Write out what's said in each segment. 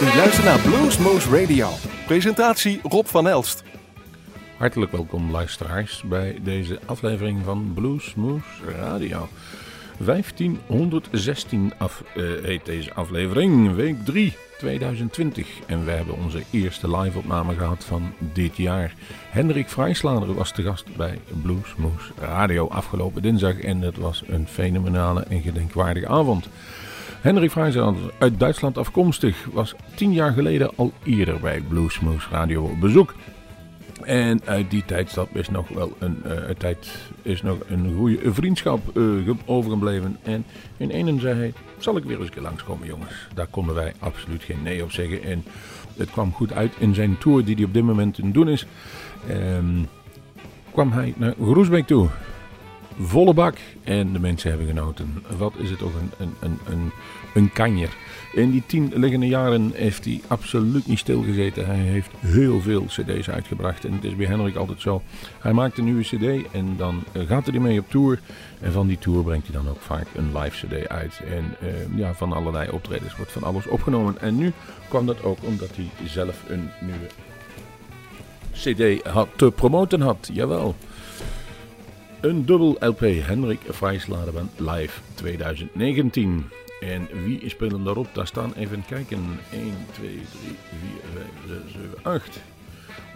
U luistert naar Bluesmoose Radio. Presentatie Rob van Elst. Hartelijk welkom luisteraars bij deze aflevering van Bluesmoose Radio. 1516 af, uh, heet deze aflevering, week 3 2020. En we hebben onze eerste live-opname gehad van dit jaar. Hendrik Vrijslader was te gast bij Bluesmoose Radio afgelopen dinsdag. En het was een fenomenale en gedenkwaardige avond. Hendrik Vrijslader, uit Duitsland afkomstig, was tien jaar geleden al eerder bij Bluesmoose Radio op bezoek. En uit die tijdstap is nog wel een, uh, tijd, is nog een goede vriendschap uh, overgebleven. En in ene zei hij, zal ik weer eens langskomen jongens. Daar konden wij absoluut geen nee op zeggen. En het kwam goed uit in zijn tour die hij op dit moment in doen is. Um, kwam hij naar Groesbeek toe. Volle bak. En de mensen hebben genoten. Wat is het toch een, een, een, een, een kanjer. In die tien liggende jaren heeft hij absoluut niet stilgezeten. Hij heeft heel veel cd's uitgebracht. En het is bij Henrik altijd zo. Hij maakt een nieuwe cd en dan gaat hij ermee op tour. En van die tour brengt hij dan ook vaak een live cd uit. En uh, ja, van allerlei optredens wordt van alles opgenomen. En nu kwam dat ook omdat hij zelf een nieuwe cd had te promoten had. Jawel. Een dubbel LP Henrik Vrijsladerband Live 2019. En wie spelen daarop? Daar staan even kijken. 1, 2, 3, 4, 5, 6, 7, 8.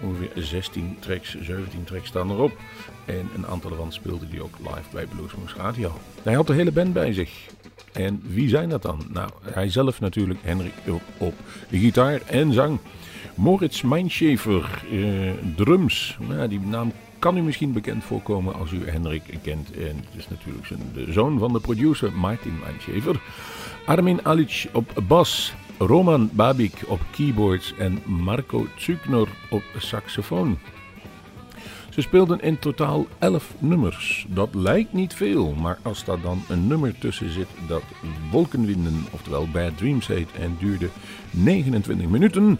Ongeveer 16 tracks, 17 tracks staan erop. En een aantal ervan speelde hij ook live bij Bluesmoose Radio. Hij had de hele band bij zich. En wie zijn dat dan? Nou, hij zelf natuurlijk, Henrik op, op gitaar en zang. Moritz Meinschaefer, eh, drums. Nou, die naam kan u misschien bekend voorkomen als u Henrik kent. En het is natuurlijk zijn, de zoon van de producer Martin Meinschaefer. Armin Alic op bas. Roman Babik op keyboards en Marco Zugner op saxofoon. Ze speelden in totaal 11 nummers. Dat lijkt niet veel, maar als daar dan een nummer tussen zit dat Wolkenwinden, oftewel Bad Dreams heet, en duurde 29 minuten,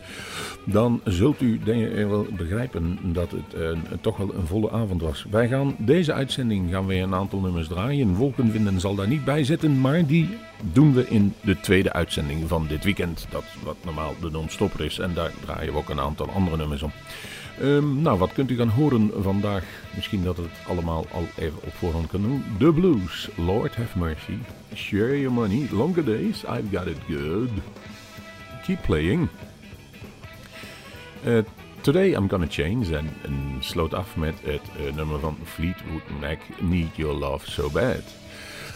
dan zult u denk wel begrijpen dat het uh, toch wel een volle avond was. Wij gaan deze uitzending gaan we een aantal nummers draaien. Wolkenwinden zal daar niet bij zitten, maar die doen we in de tweede uitzending van dit weekend. Dat wat normaal de non-stopper is en daar draaien we ook een aantal andere nummers om. Um, nou, wat kunt u gaan horen vandaag? Misschien dat het allemaal al even op voorhand kan doen. The Blues, Lord Have Mercy. Share your money, longer days, I've got it good. Keep playing. Uh, today I'm gonna change en, sloot af met het uh, nummer van Fleetwood Mac, Need Your Love So Bad.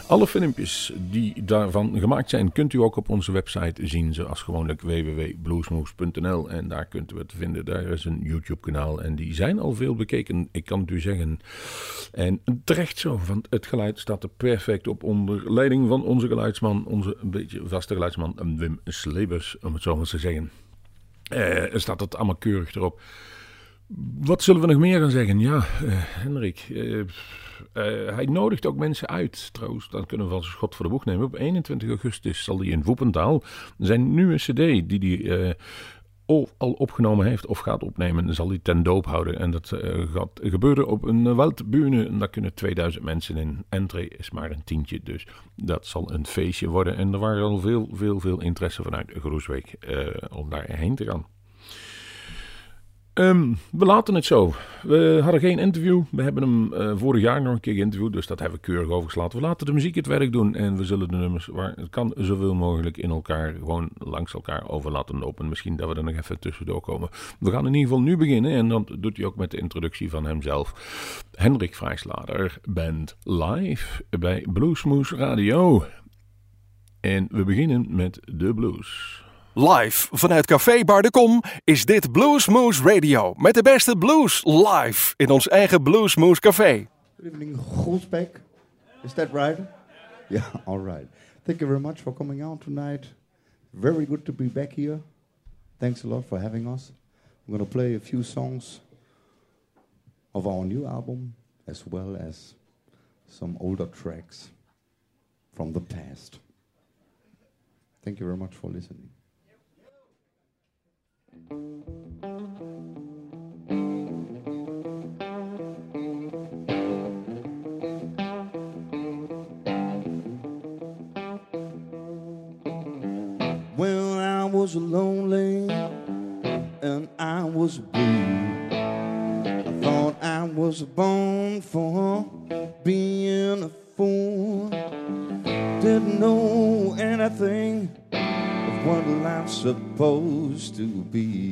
Alle filmpjes die daarvan gemaakt zijn, kunt u ook op onze website zien, zoals gewoonlijk www.bluesmoose.nl. En daar kunt u het vinden. Daar is een YouTube-kanaal en die zijn al veel bekeken, ik kan het u zeggen. En terecht zo, want het geluid staat er perfect op onder leiding van onze geluidsman, onze een beetje vaste geluidsman Wim Slebers, om het zo maar te zeggen. Er staat het allemaal keurig erop. Wat zullen we nog meer gaan zeggen? Ja, uh, Henrik. Uh, uh, hij nodigt ook mensen uit. Trouwens, dan kunnen we als schot voor de boeg nemen. Op 21 augustus zal hij in Woependaal zijn nieuwe CD, die hij al opgenomen heeft of gaat opnemen, zal hij ten doop houden. En dat gaat gebeuren op een waldbühne. En daar kunnen 2000 mensen in. Entree is maar een tientje, dus dat zal een feestje worden. En er waren al veel, veel, veel interesse vanuit Groesbeek om daarheen te gaan. Um, we laten het zo. We hadden geen interview. We hebben hem uh, vorig jaar nog een keer geïnterviewd, dus dat hebben we keurig overgeslaten. We laten de muziek het werk doen en we zullen de nummers waar het kan zoveel mogelijk in elkaar, gewoon langs elkaar over laten lopen. Misschien dat we er nog even tussendoor komen. We gaan in ieder geval nu beginnen en dan doet hij ook met de introductie van hemzelf. Hendrik Vrijslader, band live bij Bluesmoose Radio. En we beginnen met de blues. Live vanuit Café Bar de Kom is dit Bluesmoose Radio. Met de beste blues live in ons eigen Bluesmoose Café. Good evening. Is that right? Yeah, all right. Thank you very much for coming out tonight. Very good to be back here. Thanks a lot for having us. I'm going to play a few songs of our new album as well as some older tracks from the past. Thank you very much for listening. Was lonely and I was blue. I thought I was born for being a fool. Didn't know anything what life's supposed to be.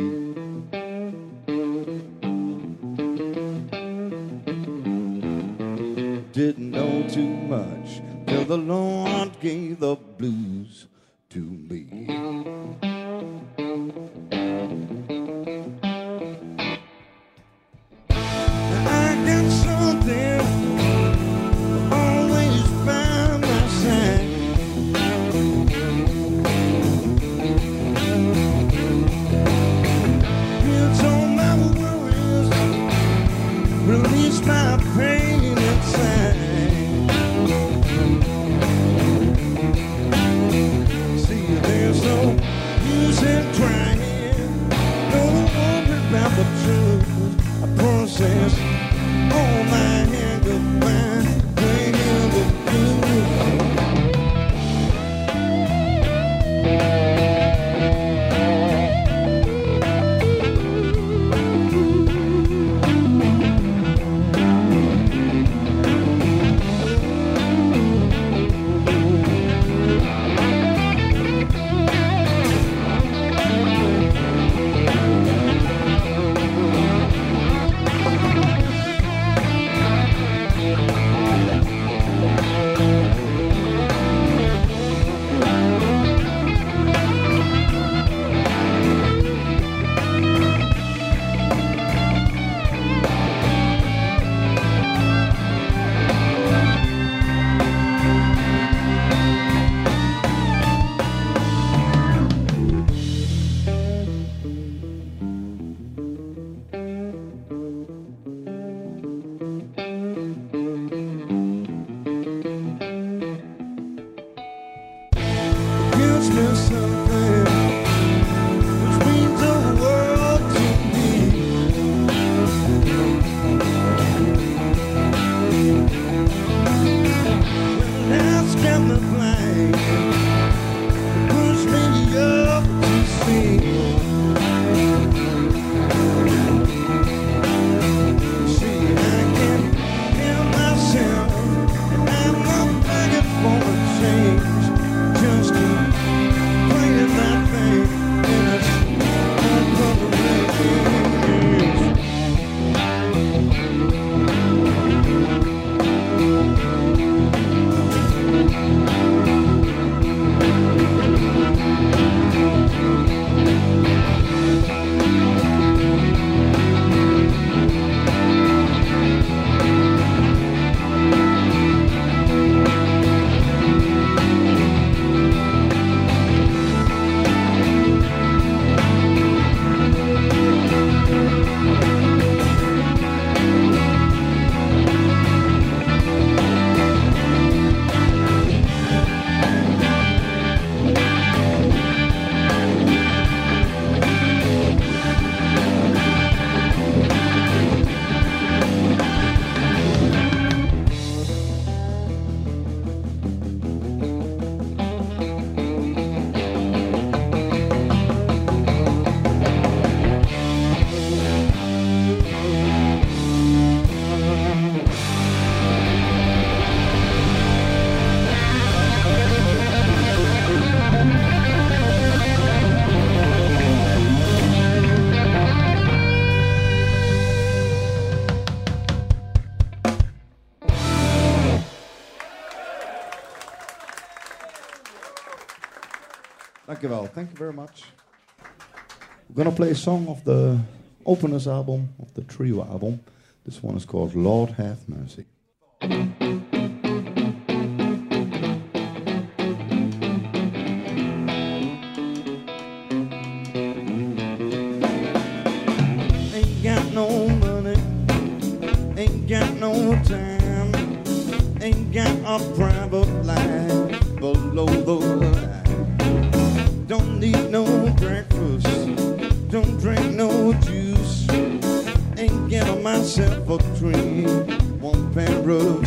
Didn't know too much till the Lord gave the blues to me. I got something The flag, Dankjewel. Thank you very much. We're gonna play a song of the openers album, of the trio album. This one is called Lord Have Mercy. Ain't got no money, ain't got no time, ain't got a private myself a cream, one pair of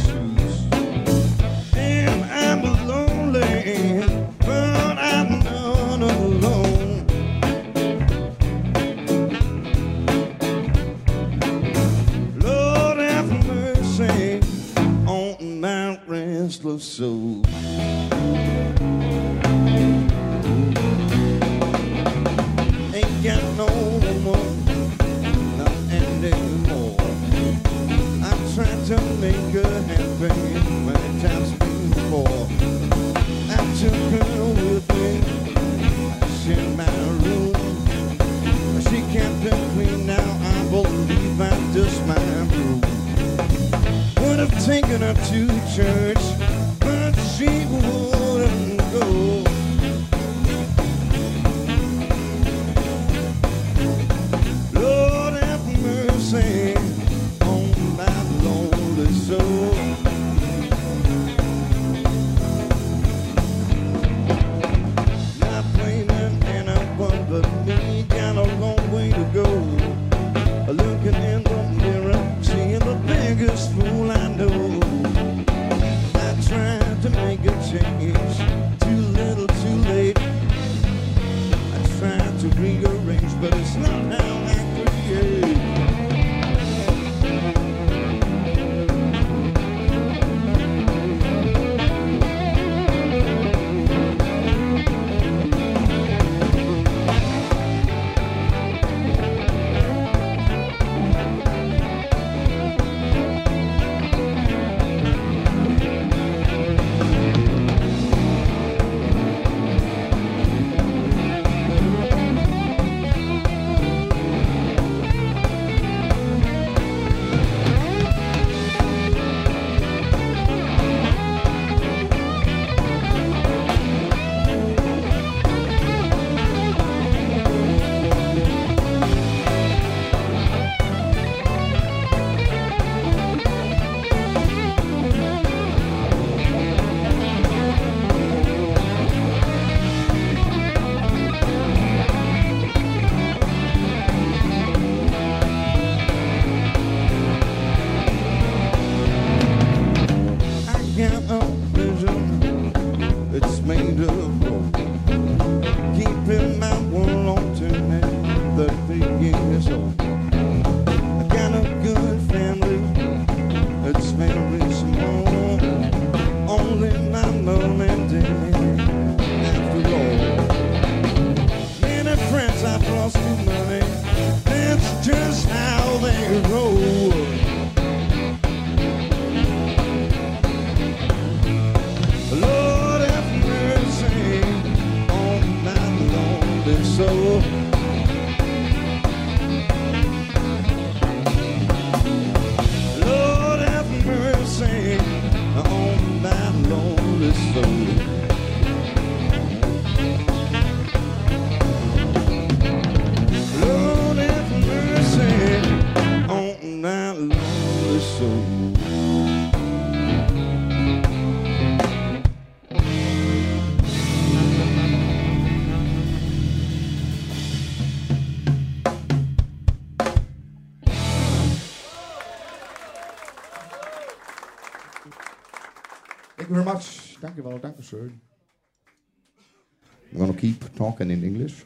I'm going to keep talking in English,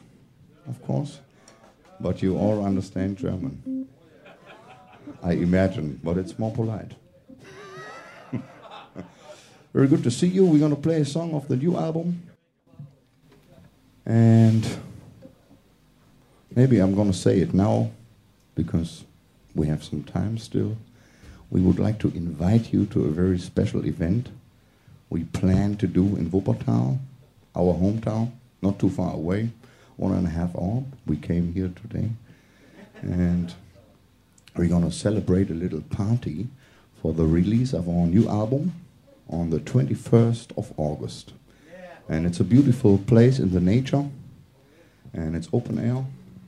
of course, but you all understand German. I imagine, but it's more polite. Very good to see you. We're going to play a song of the new album. And maybe I'm going to say it now because we have some time still. We would like to invite you to a very special event we plan to do in Wuppertal, our hometown, not too far away, one and a half hour. We came here today. And we're to celebrate a little party for the release of our new album on the 21st of August. And it's a beautiful place in the nature, and it's open air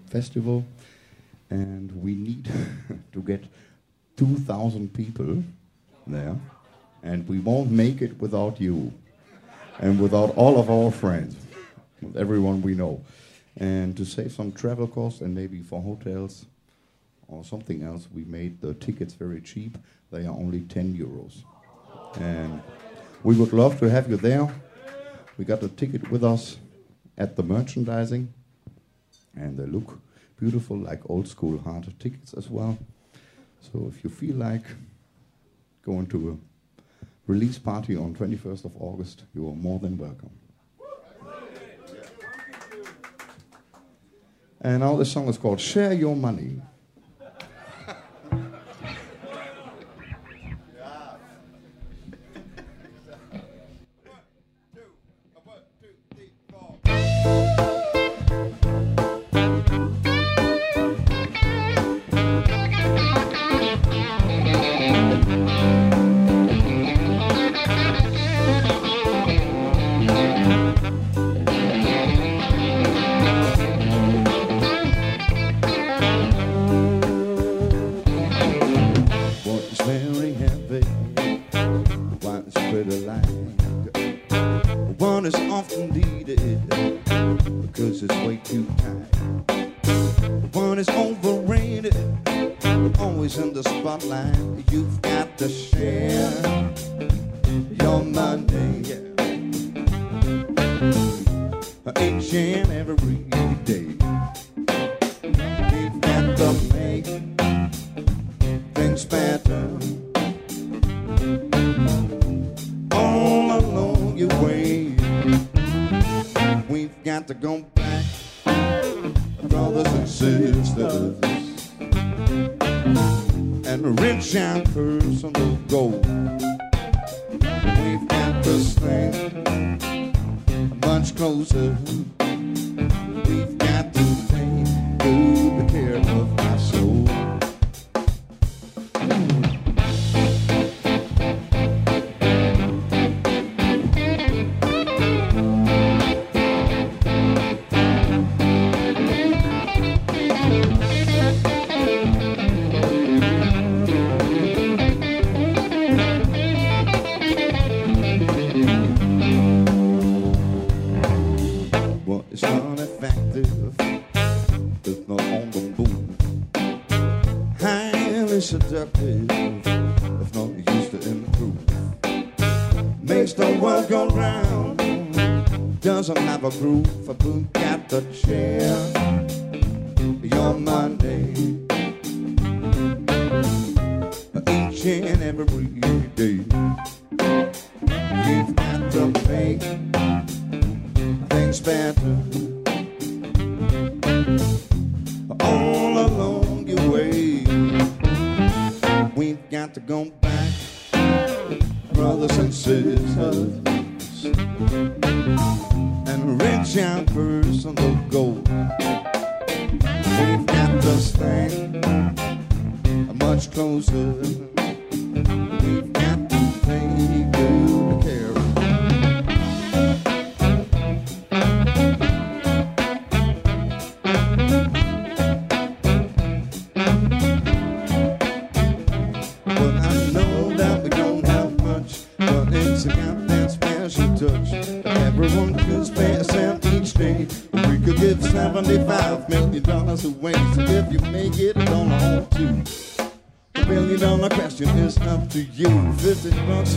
festival, and we need to get 2,000 people there, and we won't make it without you, and without all of our friends, with everyone we know. And to save some travel costs and maybe for hotels or something else, we made the tickets very cheap. They are only 10 euros. And we would love to have you there. We got the ticket with us at the merchandising, and they look beautiful, like old school hard tickets as well. So if you feel like going to a release party on 21st of August, you are more than welcome. And now this song is called Share Your Money. to go back, brothers and sisters, and rich and for.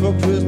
for prison.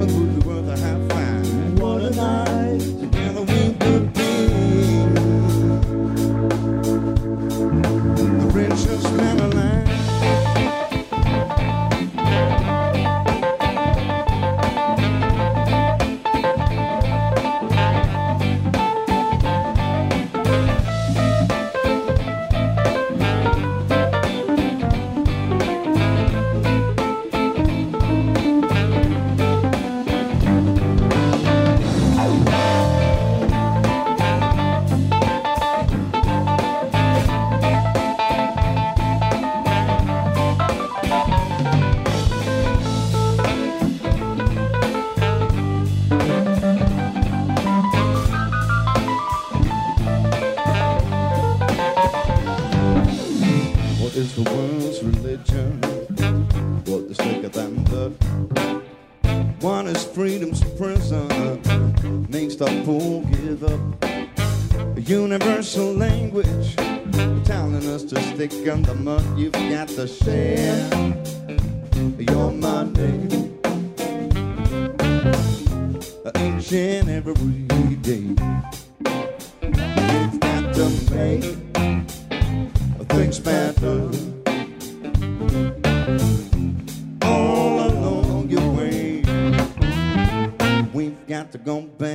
gonna bang.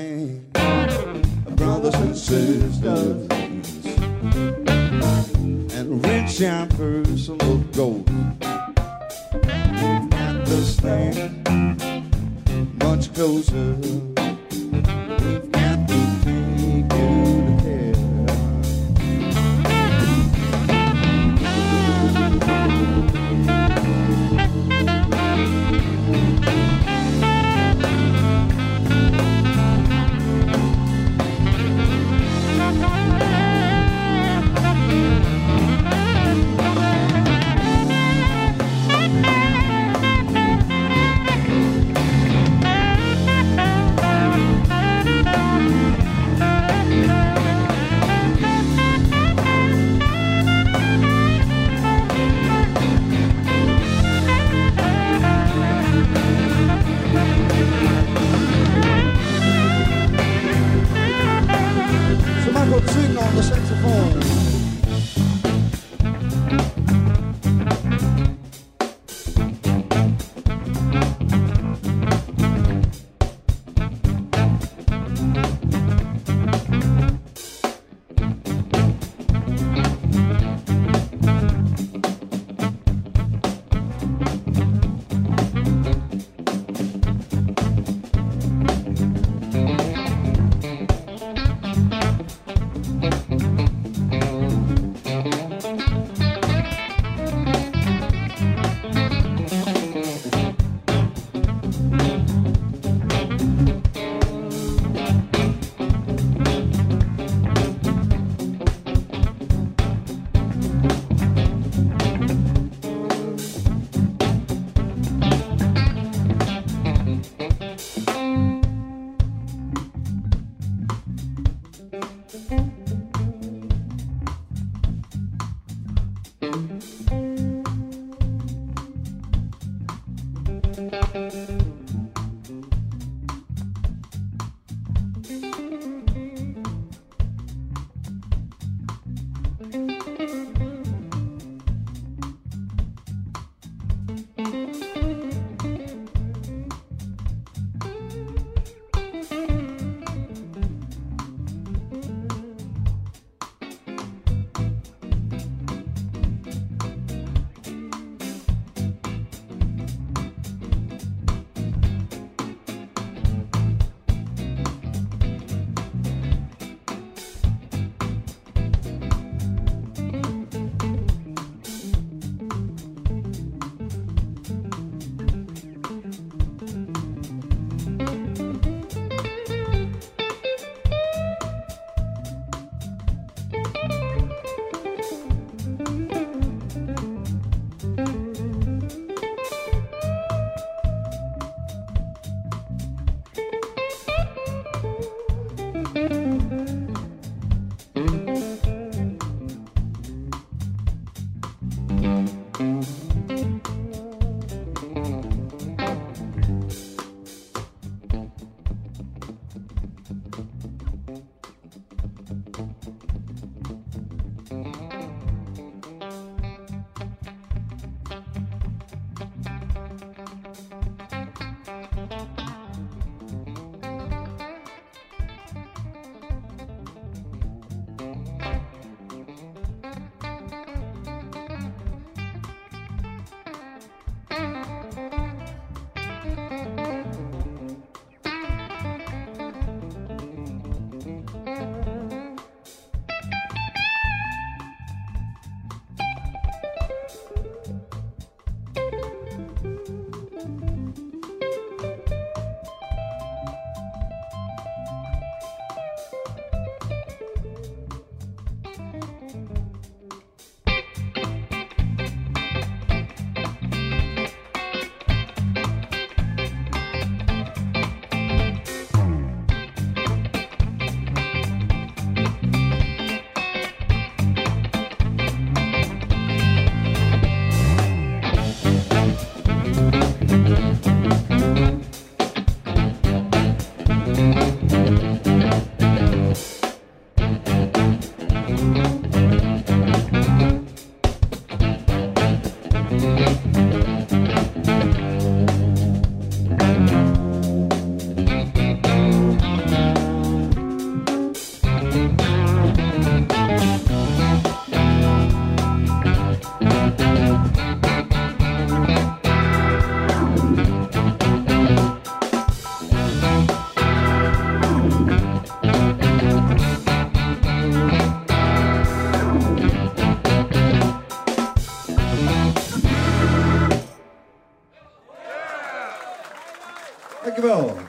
Dankjewel.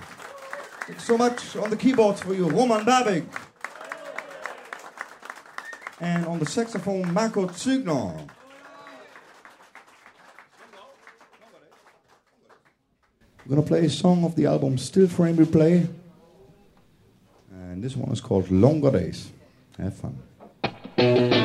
So much on the keyboards for you, Roman Babik. And on the saxophone, Marco Zugner. We're gonna play a song of the album Still Frame Replay. And this one is called Longer Days. Have fun.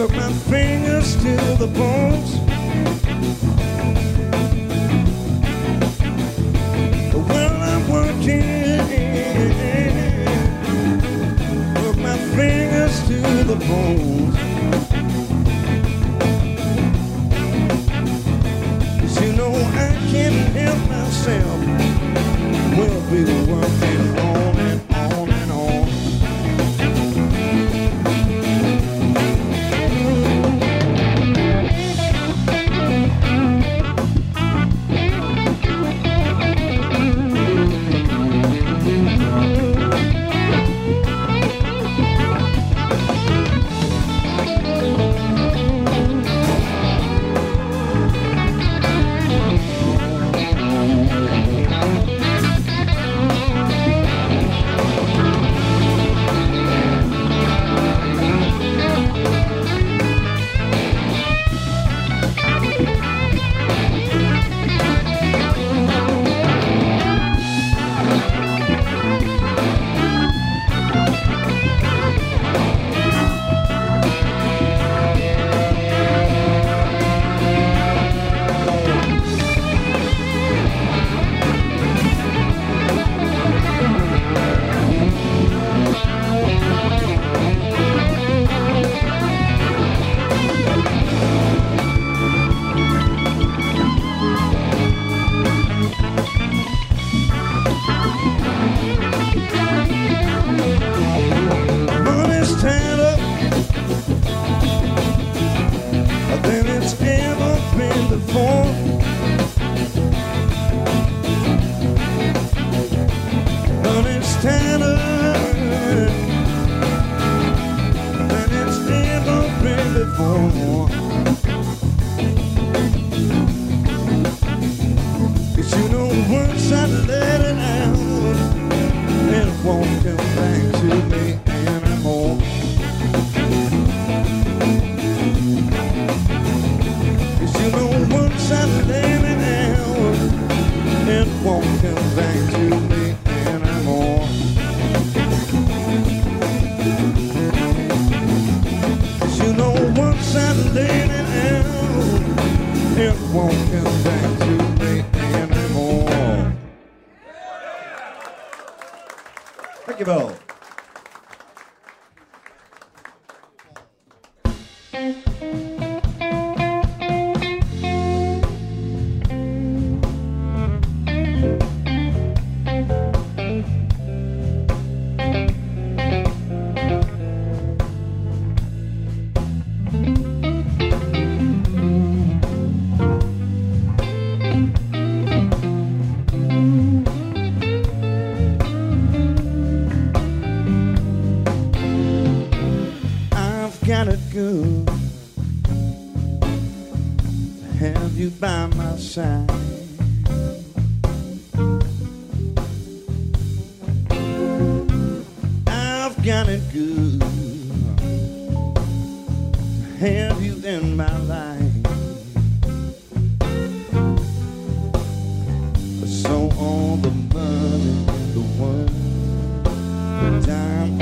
Work my fingers to the bones. But when I'm working, work my fingers to the bones. 'Cause you know I can't help myself. We'll be working on before. It's before. Cause you know once I let it out, it won't come back to me it won't come back to me anymore. Cause you know out, won't come back to me anymore. Dankjewel. I've all the money, the one the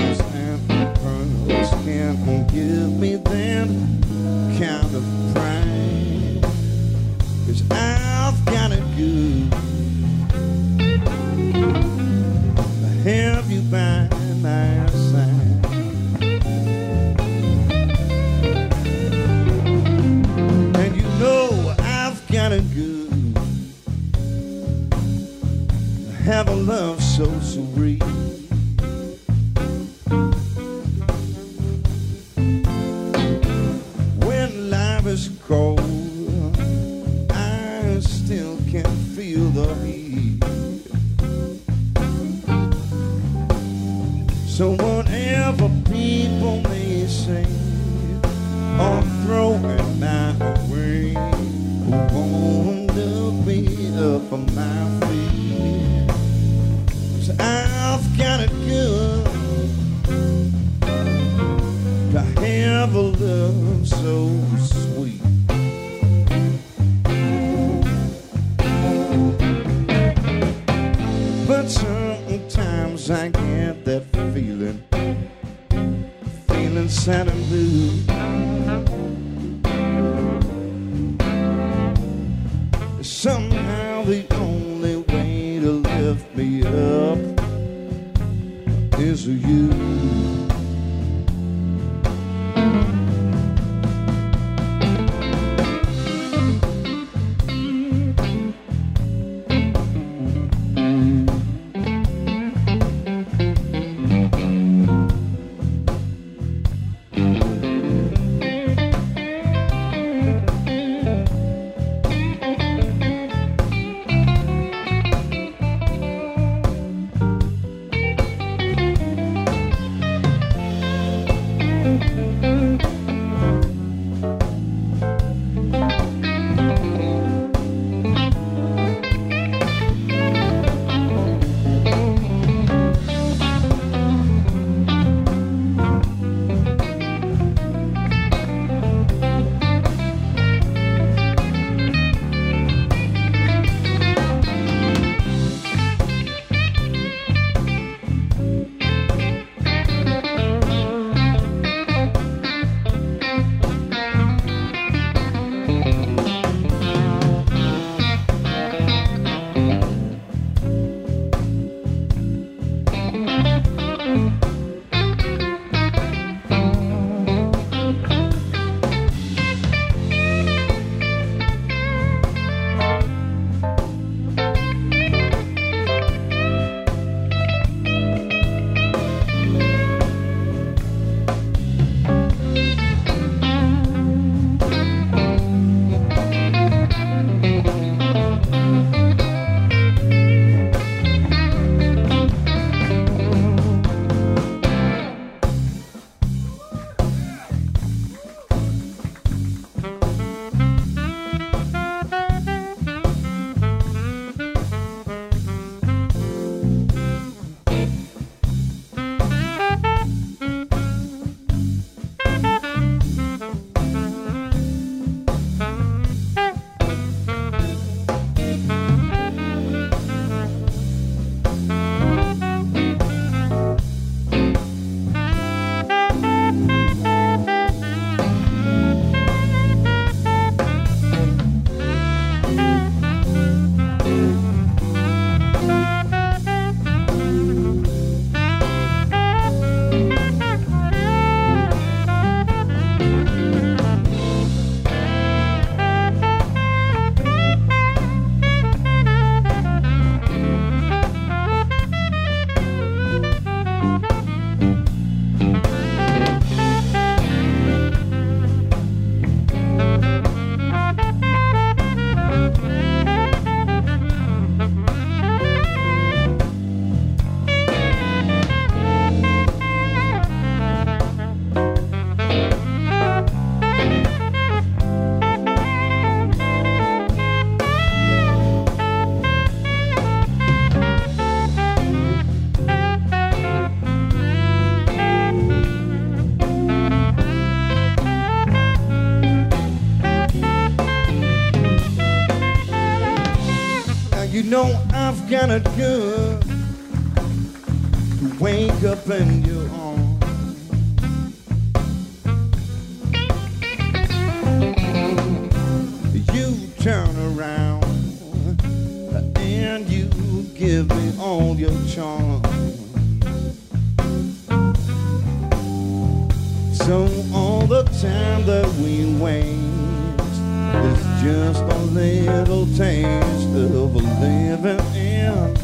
of living in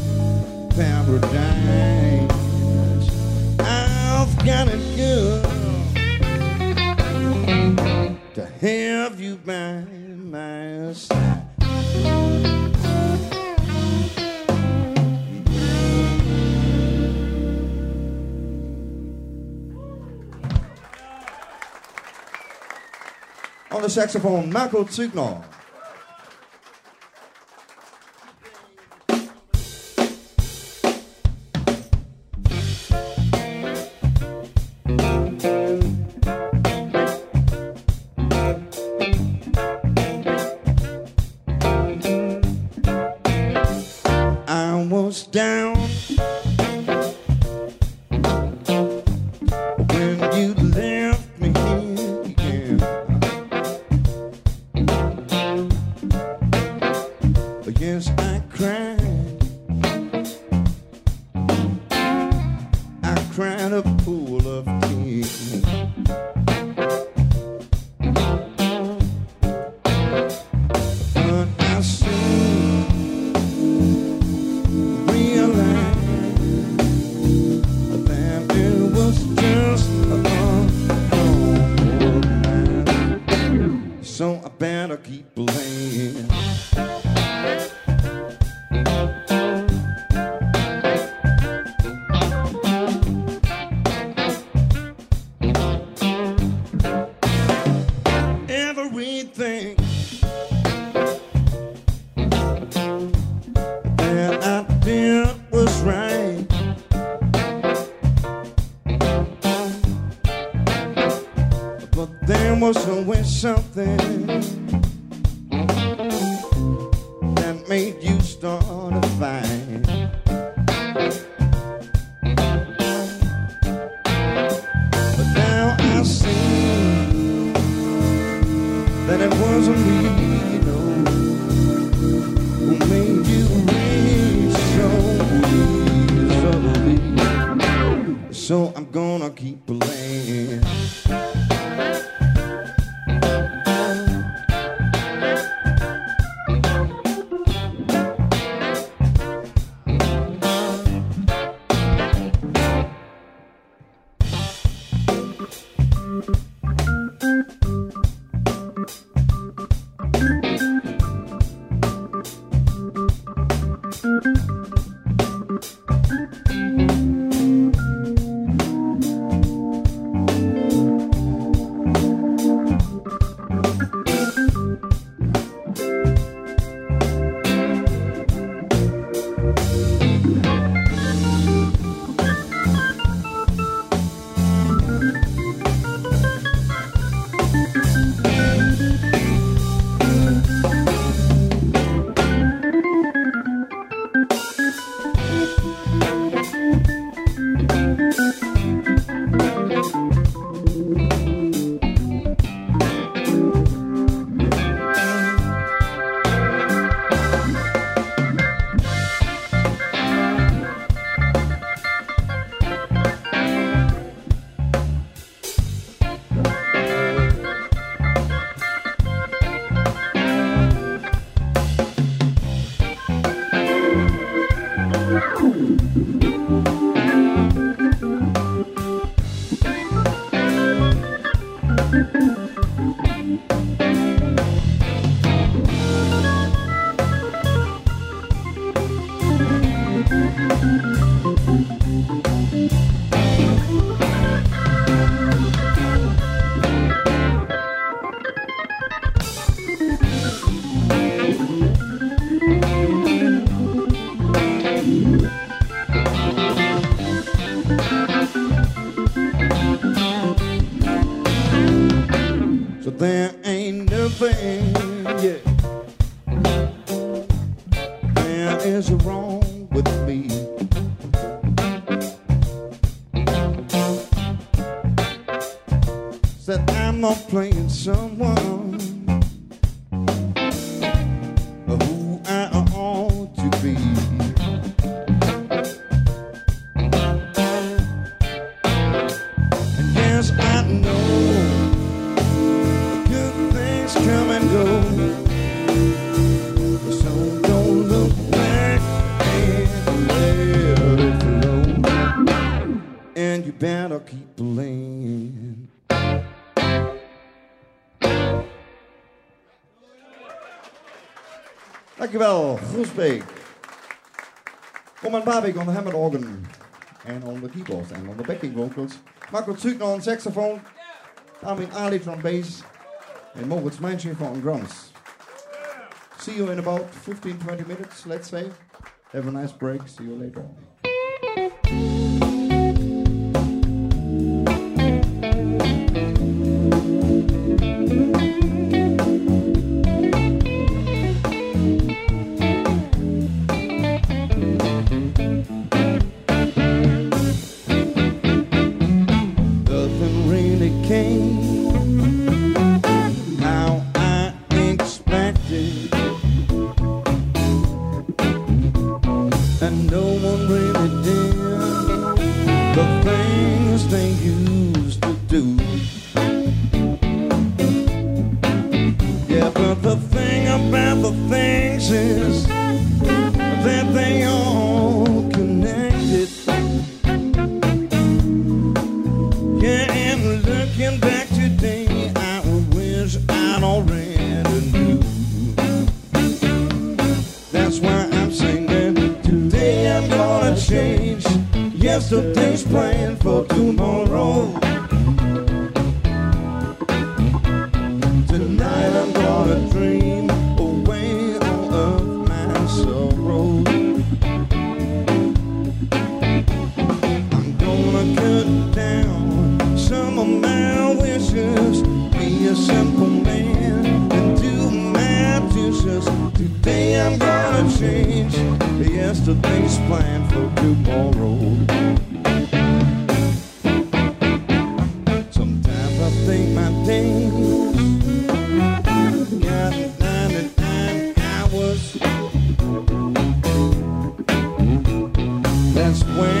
paradise. I've got it good to have you by my side. On the saxophone, Michael Zügner. emotion with something. Babik. Roman Babik on the Hammond organ and on the keyboards and on the backing vocals. Michael Zügner on saxophone. Armin Alic on bass. And Moritz Meinschäfer on drums. See you in about 15-20 minutes, let's say. Have a nice break. See you later.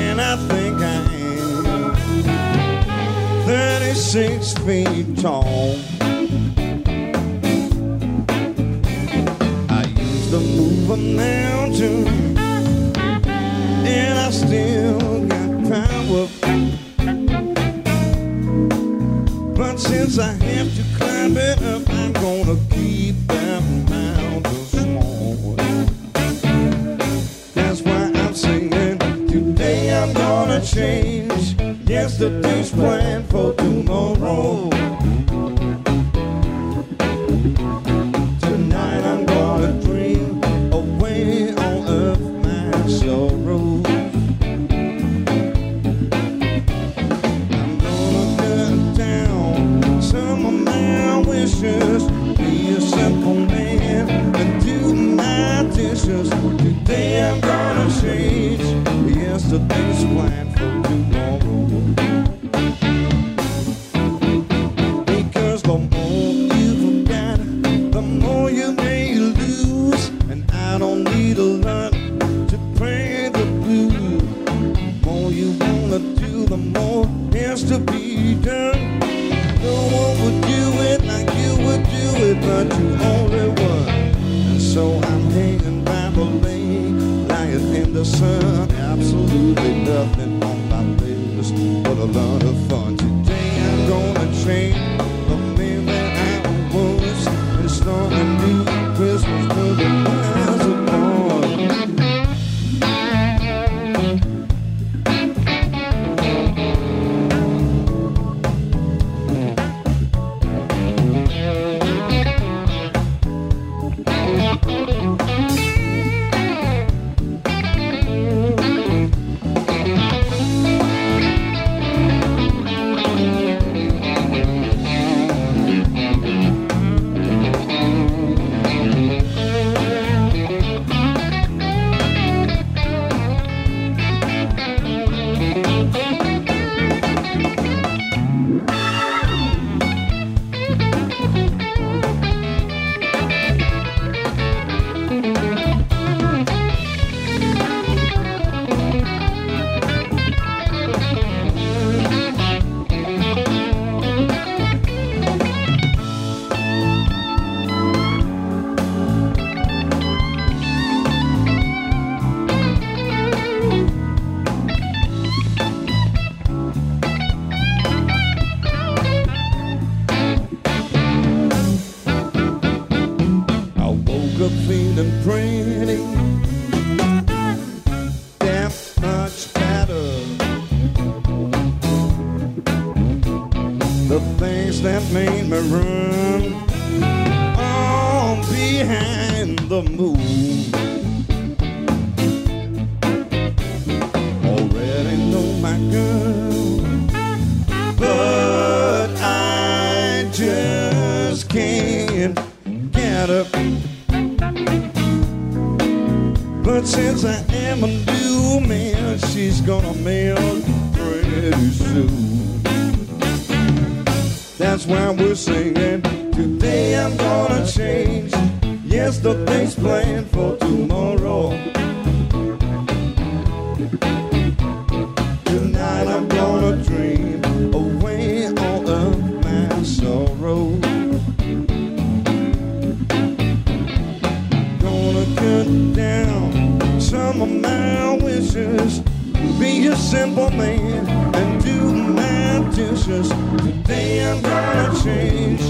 And I think I am. 36 feet tall. I used to move a mountain, and I still got power. But since I have to climb it up, I'm gonna keep. list of things planned for tomorrow. Tonight I'm gonna dream away all of my sorrow. Gonna cut down some of my wishes, be a simple man and do my dishes. Today I'm gonna change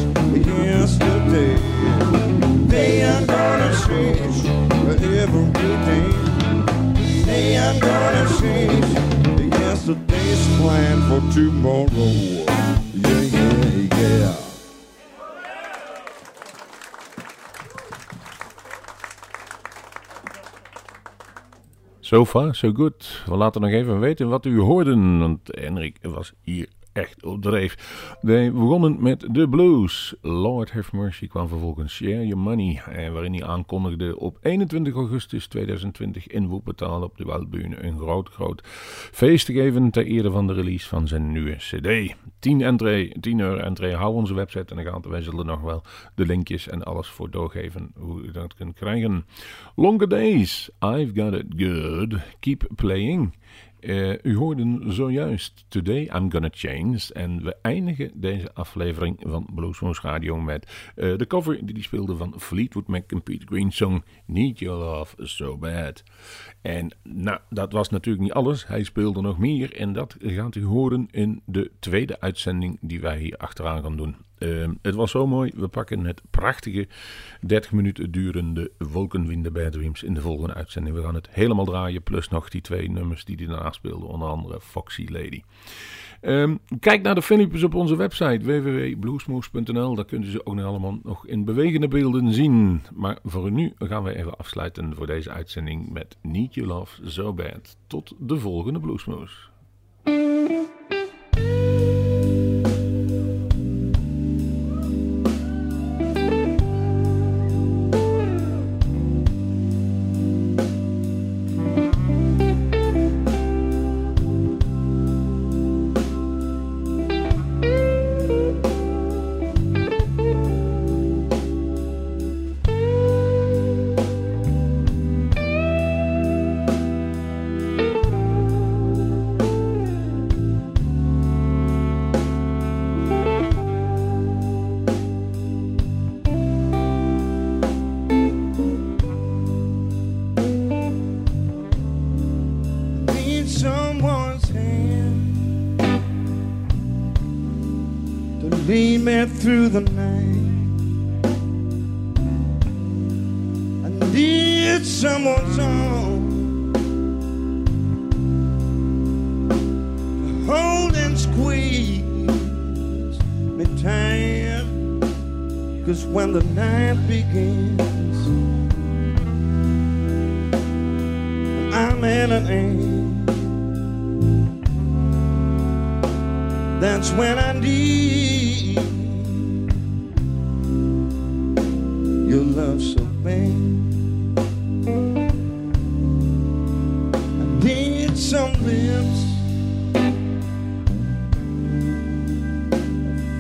yesterday. They are gonna change every day. Today I'm gonna change yesterday's plan for tomorrow. Yeah, yeah, yeah. So far, so good. We laten nog even weten wat u hoorden, want Henrik was hier echt op dreef. Wij begonnen met de blues. Lord Have Mercy kwam vervolgens Share Your Money, eh, waarin hij aankondigde op 21 augustus 2020 in Woepetaal op de Waldbühne een groot, groot feest te geven ter ere van de release van zijn nieuwe cd. 10, entree, 10 euro entree, hou onze website in de gaten. Wij zullen nog wel de linkjes en alles voor doorgeven hoe u dat kunt krijgen. Longer Days, I've Got It Good, Keep Playing. Uh, u hoorde zojuist Today I'm Gonna Change. En we eindigen deze aflevering van Bluesmoose Radio met uh, de cover die hij speelde van Fleetwood Mac en Peter Green song Need Your Love So Bad. En nou, dat was natuurlijk niet alles. Hij speelde nog meer en dat gaat u horen in de tweede uitzending die wij hier achteraan gaan doen. Uh, het was zo mooi. We pakken het prachtige 30 minuten durende Wolkenwinden Bad Dreams in de volgende uitzending. We gaan het helemaal draaien, plus nog die twee nummers die hij daarna speelde, onder andere Foxy Lady. Um, kijk naar de filmpjes op onze website www.bluesmoose.nl. Daar kunnen ze ook nog allemaal nog in bewegende beelden zien. Maar voor nu gaan we even afsluiten voor deze uitzending met Need You Love So Bad. Tot de volgende Bluesmoose.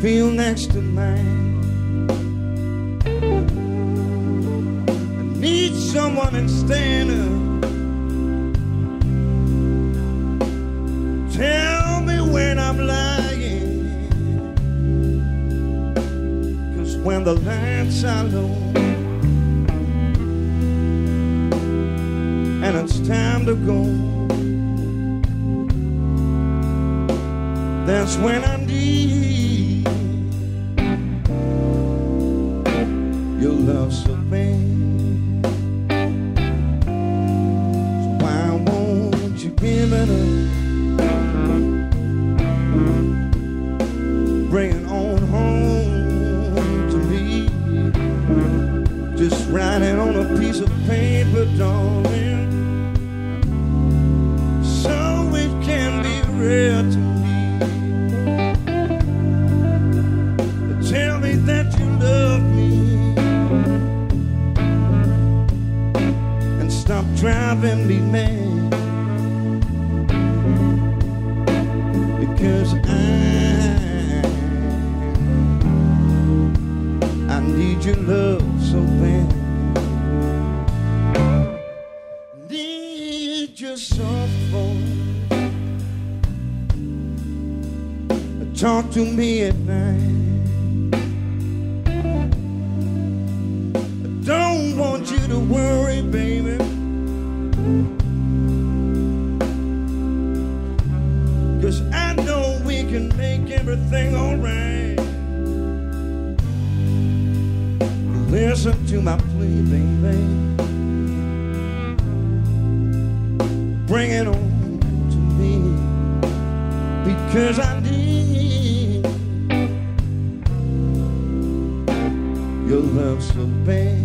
Feel next to mine. I need someone and stand up. Tell me when I'm lying. Cause when the lights are low and it's time to go, that's when I need love so bad. So why won't you give it up? Driving me mad. because I I need your love so bad. Need your soft voice. Talk to me at night. to my plea, baby. Bring it on to me because I need your love so bad.